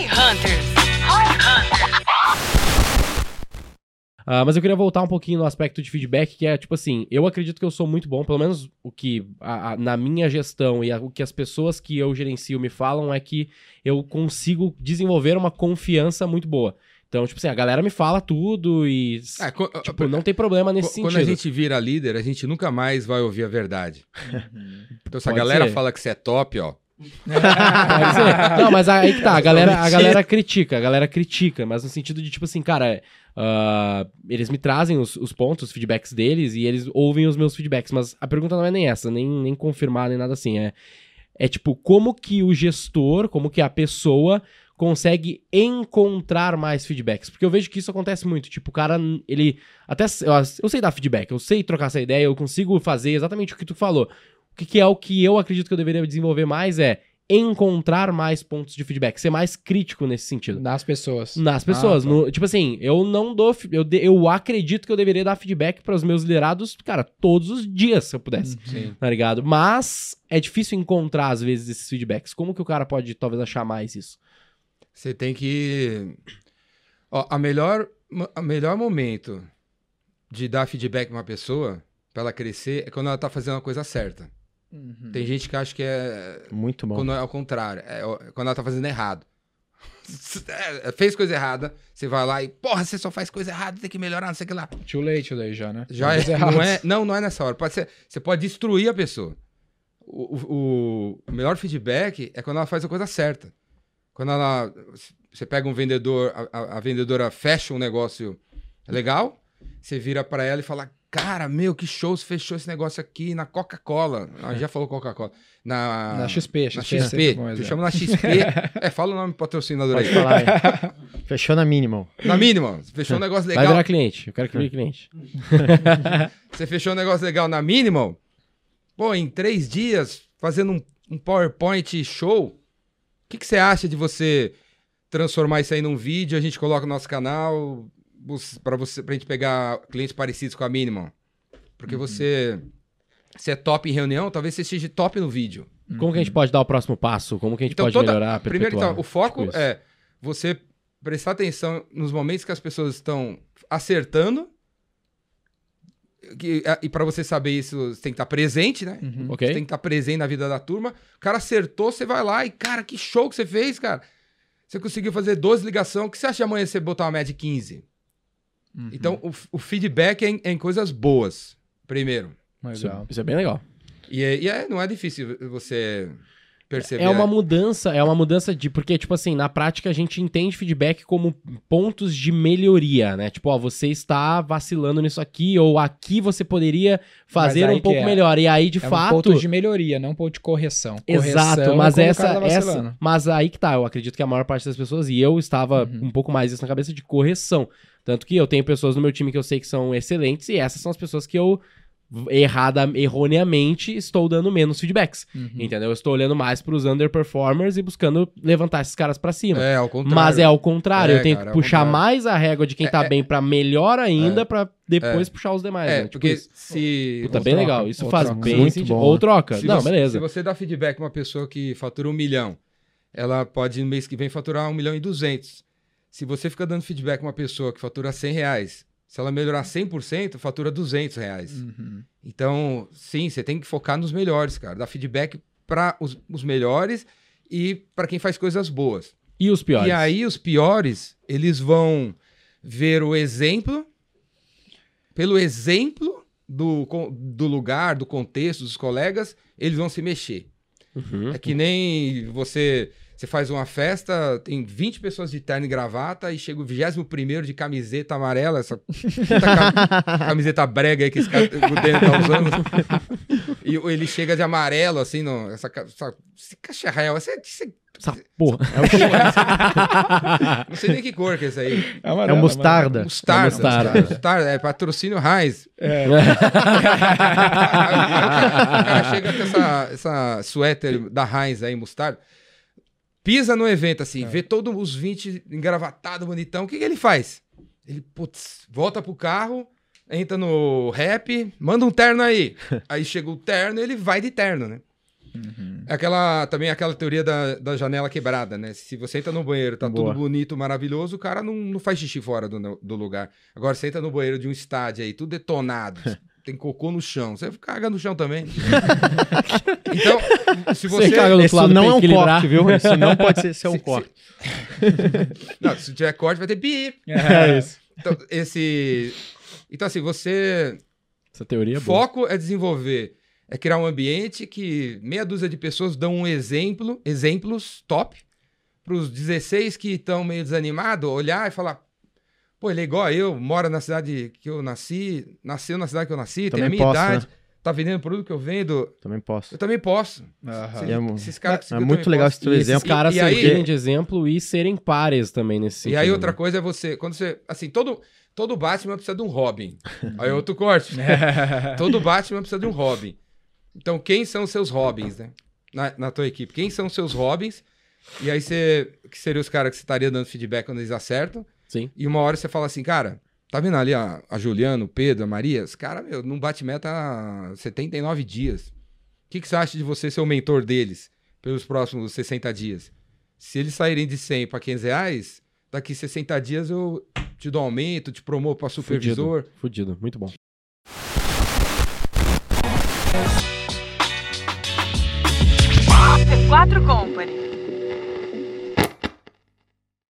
Roy Hunters. Roy Hunters. Ah, mas eu queria voltar um pouquinho no aspecto de feedback, que é tipo assim, eu acredito que eu sou muito bom, pelo menos o que a- a- na minha gestão e a- o que as pessoas que eu gerencio me falam é que eu consigo desenvolver uma confiança muito boa. Então, tipo assim, a galera me fala tudo e É, tipo, não tem problema nesse sentido. Quando a gente vira líder, a gente nunca mais vai ouvir a verdade. Então, se a Pode galera ser. fala que você é top, ó. Não, mas aí que tá, a galera, a galera critica, a galera critica, mas no sentido de, tipo assim, cara, ah, eles me trazem os, os pontos, os feedbacks deles, e eles ouvem os meus feedbacks, mas a pergunta não é nem essa, nem, nem confirmar, nem nada assim, é, é tipo, como que o gestor, como que a pessoa consegue encontrar mais feedbacks, porque eu vejo que isso acontece muito, tipo, o cara, ele, até, eu, eu sei dar feedback, eu sei trocar essa ideia, eu consigo fazer exatamente o que tu falou, o que, que é o que eu acredito que eu deveria desenvolver mais é encontrar mais pontos de feedback, ser mais crítico nesse sentido. Das pessoas. Nas pessoas. Ah, tá. no- tipo assim, eu não dou. Eu, de- eu acredito que eu deveria dar feedback para os meus liderados, cara, todos os dias, se eu pudesse. Sim. Tá ligado? Mas é difícil encontrar, às vezes, esses feedbacks. Como que o cara pode, talvez, achar mais isso? Você tem que. Ó, a melhor, a melhor momento de dar feedback pra uma pessoa, pra ela crescer, é quando ela tá fazendo a coisa certa. Uhum. Tem gente que acha que é. Muito bom. Quando é ao contrário. É quando ela tá fazendo errado. É, fez coisa errada, você vai lá e, porra, você só faz coisa errada, tem que melhorar, não sei o que lá. Too late daí já, né? Já é, não é, não, não é nessa hora. Pode ser, você pode destruir a pessoa. O, o- o melhor feedback é quando ela faz a coisa certa. Quando ela, você pega um vendedor, a, a- a vendedora fecha um negócio legal, você vira pra ela e fala, cara, meu, que show, você fechou esse negócio aqui na Coca-Cola. Ah, já falou Coca-Cola. Na, Na XP, na XP. é. Fechamos na XP. é, fala o nome patrocinador Pode aí. falar aí. Fechou na minimal. Na mínima, você fechou um negócio Vai legal. virar cliente. Eu quero que vire cliente. Você fechou um negócio legal na Minimal? Pô, em três dias, fazendo um, um PowerPoint show, o que, que você acha de você transformar isso aí num vídeo? A gente coloca no nosso canal para você, pra gente pegar clientes parecidos com a Minimal. Porque você, você é top em reunião, talvez você seja top no vídeo. Como que a gente pode dar o próximo passo? Como que a gente Então, pode toda- melhorar? Primeiro, então, o foco Tipo é você prestar atenção nos momentos que as pessoas estão acertando. Que- e para você saber isso, você tem que estar presente, né? Uhum. Ok. Você tem que estar presente na vida da turma. O cara acertou, você vai lá e, cara, que show que você fez, cara. Você conseguiu fazer 12 ligações. O que você acha de amanhã você botar uma média de 15? Uhum. Então, o, o feedback é em, é em coisas boas, primeiro. Isso, Legal. isso é bem legal. E, é- e é- não é difícil você perceber. É uma mudança, é uma mudança de. Porque, tipo assim, na prática a gente entende feedback como pontos de melhoria, né? Tipo, ó, você está vacilando nisso aqui, ou aqui você poderia fazer um pouco é. melhor. E aí, de é fato. um ponto de melhoria, não um ponto de correção. Exato, Correção mas é o essa, tá essa. Mas aí que tá, eu acredito que a maior parte das pessoas, e eu estava Uhum. um pouco mais isso na cabeça de correção. Tanto que eu tenho pessoas no meu time que eu sei que são excelentes, e essas são as pessoas que eu, errada, erroneamente, estou dando menos feedbacks. Uhum. Entendeu? Eu estou olhando mais pros underperformers e buscando levantar esses caras pra cima. É, ao contrário. Mas é ao contrário, É, eu tenho cara, que é puxar mais a régua de quem tá É, bem pra melhor ainda, É. pra depois puxar os demais. É, né? Tipo porque isso. se. Puta, bem troca, legal. Isso faz troca. bem Muito sentido. bom. Ou troca. Se Não, você, beleza. Se você dá feedback pra uma pessoa que fatura um milhão, ela pode no mês que vem faturar um milhão e duzentos. Se você fica dando feedback pra uma pessoa que fatura 100 reais, se ela melhorar 100%, fatura 200 reais. Uhum. Então, sim, você tem que focar nos melhores, cara. Dar feedback para os, os melhores e para quem faz coisas boas. E os piores? E aí, os piores, eles vão ver o exemplo, pelo exemplo do, do lugar, do contexto, dos colegas, eles vão se mexer. Uhum. É que nem você. Você faz uma festa, tem 20 pessoas de terno e gravata e chega o 21 de camiseta amarela, essa camiseta brega aí que esse cara o Deno tá usando. E ele chega de amarelo, assim, no, essa, essa, esse esse, esse, Essa porra. não sei nem que cor que é esse aí. É o mostarda. Mostarda. É mostarda. Mostarda, é patrocínio Heinz. É. o cara chega com essa, essa suéter da Heinz aí, mostarda. Pisa no evento, assim, vê todos os 20 engravatados, bonitão. O que, que ele faz? Ele, putz, volta pro carro, entra no rap, manda um terno aí. aí chega o terno ele vai de terno, né? Uhum. É aquela, também aquela teoria da, da janela quebrada, né? Se você entra no banheiro, tá Boa. tudo bonito, maravilhoso, o cara não, não faz xixi fora do, do lugar. Agora, você entra no banheiro de um estádio aí, tudo detonado, tem cocô no chão, você caga no chão também. então, se você... Você caga no outro Isso lado não é um corte, viu? Isso não pode ser, ser um Se- corte. Não, se tiver corte, vai ter bip. É isso. Então, esse... Então, assim, você... Essa teoria é O boa. foco é desenvolver, é criar um ambiente que meia dúzia de pessoas dão um exemplo, exemplos top, para os 16 que estão meio desanimados, olhar e falar: pô, ele é igual a eu, mora na cidade que eu nasci, nasceu na cidade que eu nasci, tem Também a minha posso, idade, né? tá vendendo o produto que eu vendo, Também posso. eu também posso. Aham. É mu- Esses caras que é eu muito legal posso. esse teu E esses exemplo. caras E aí- servirem de exemplo e serem pares também nesse sentido. E aí outra né? coisa é você, quando você, assim, todo, todo Batman precisa de um Robin. aí outro corte. Todo Batman precisa de um Robin. Então, quem são os seus Robins, né? Na, na tua equipe. Quem são os seus Robins? E aí você. Que seriam os caras que você estaria dando feedback quando eles acertam. Sim. E uma hora você fala assim, cara, tá vendo ali a, a Juliana, o Pedro, a Maria? Os caras, meu, não bate meta há 79 dias. O que, que você acha de você ser o mentor deles pelos próximos 60 dias? Se eles saírem de 100 para 500 reais, daqui 60 dias eu te dou aumento, te promovo para supervisor. Fudido, muito bom. C4 Company.